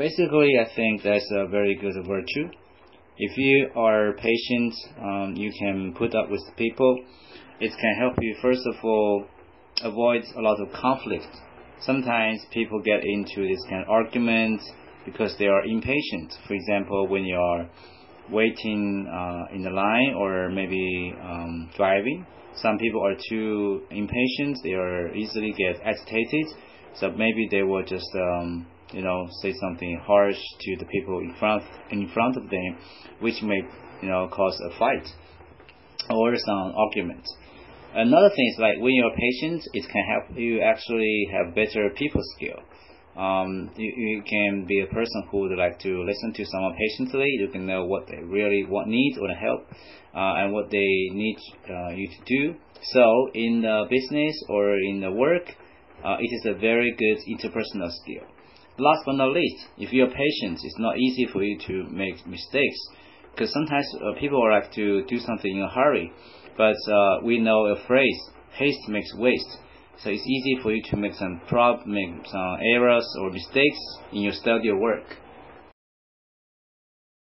Basically, I think that's a very good virtue. If you are patient, um, you can put up with people. It can help you, first of all, avoid a lot of conflict. Sometimes people get into this kind of argument because they are impatient. For example, when you are waiting uh, in the line or maybe um, driving, some people are too impatient. They are easily get agitated. So maybe they will just um, you know, say something harsh to the people in front in front of them, which may you know cause a fight or some argument. Another thing is like when you're patient, it can help you actually have better people skill. Um, you, you can be a person who would like to listen to someone patiently. You can know what they really want, need, or help, uh, and what they need uh, you to do. So in the business or in the work, uh, it is a very good interpersonal skill. Last but not least, if you're patient, it's not easy for you to make mistakes because sometimes uh, people like to do something in a hurry. But uh, we know a phrase: haste makes waste. So it's easy for you to make some prob, make some errors or mistakes in your study or work.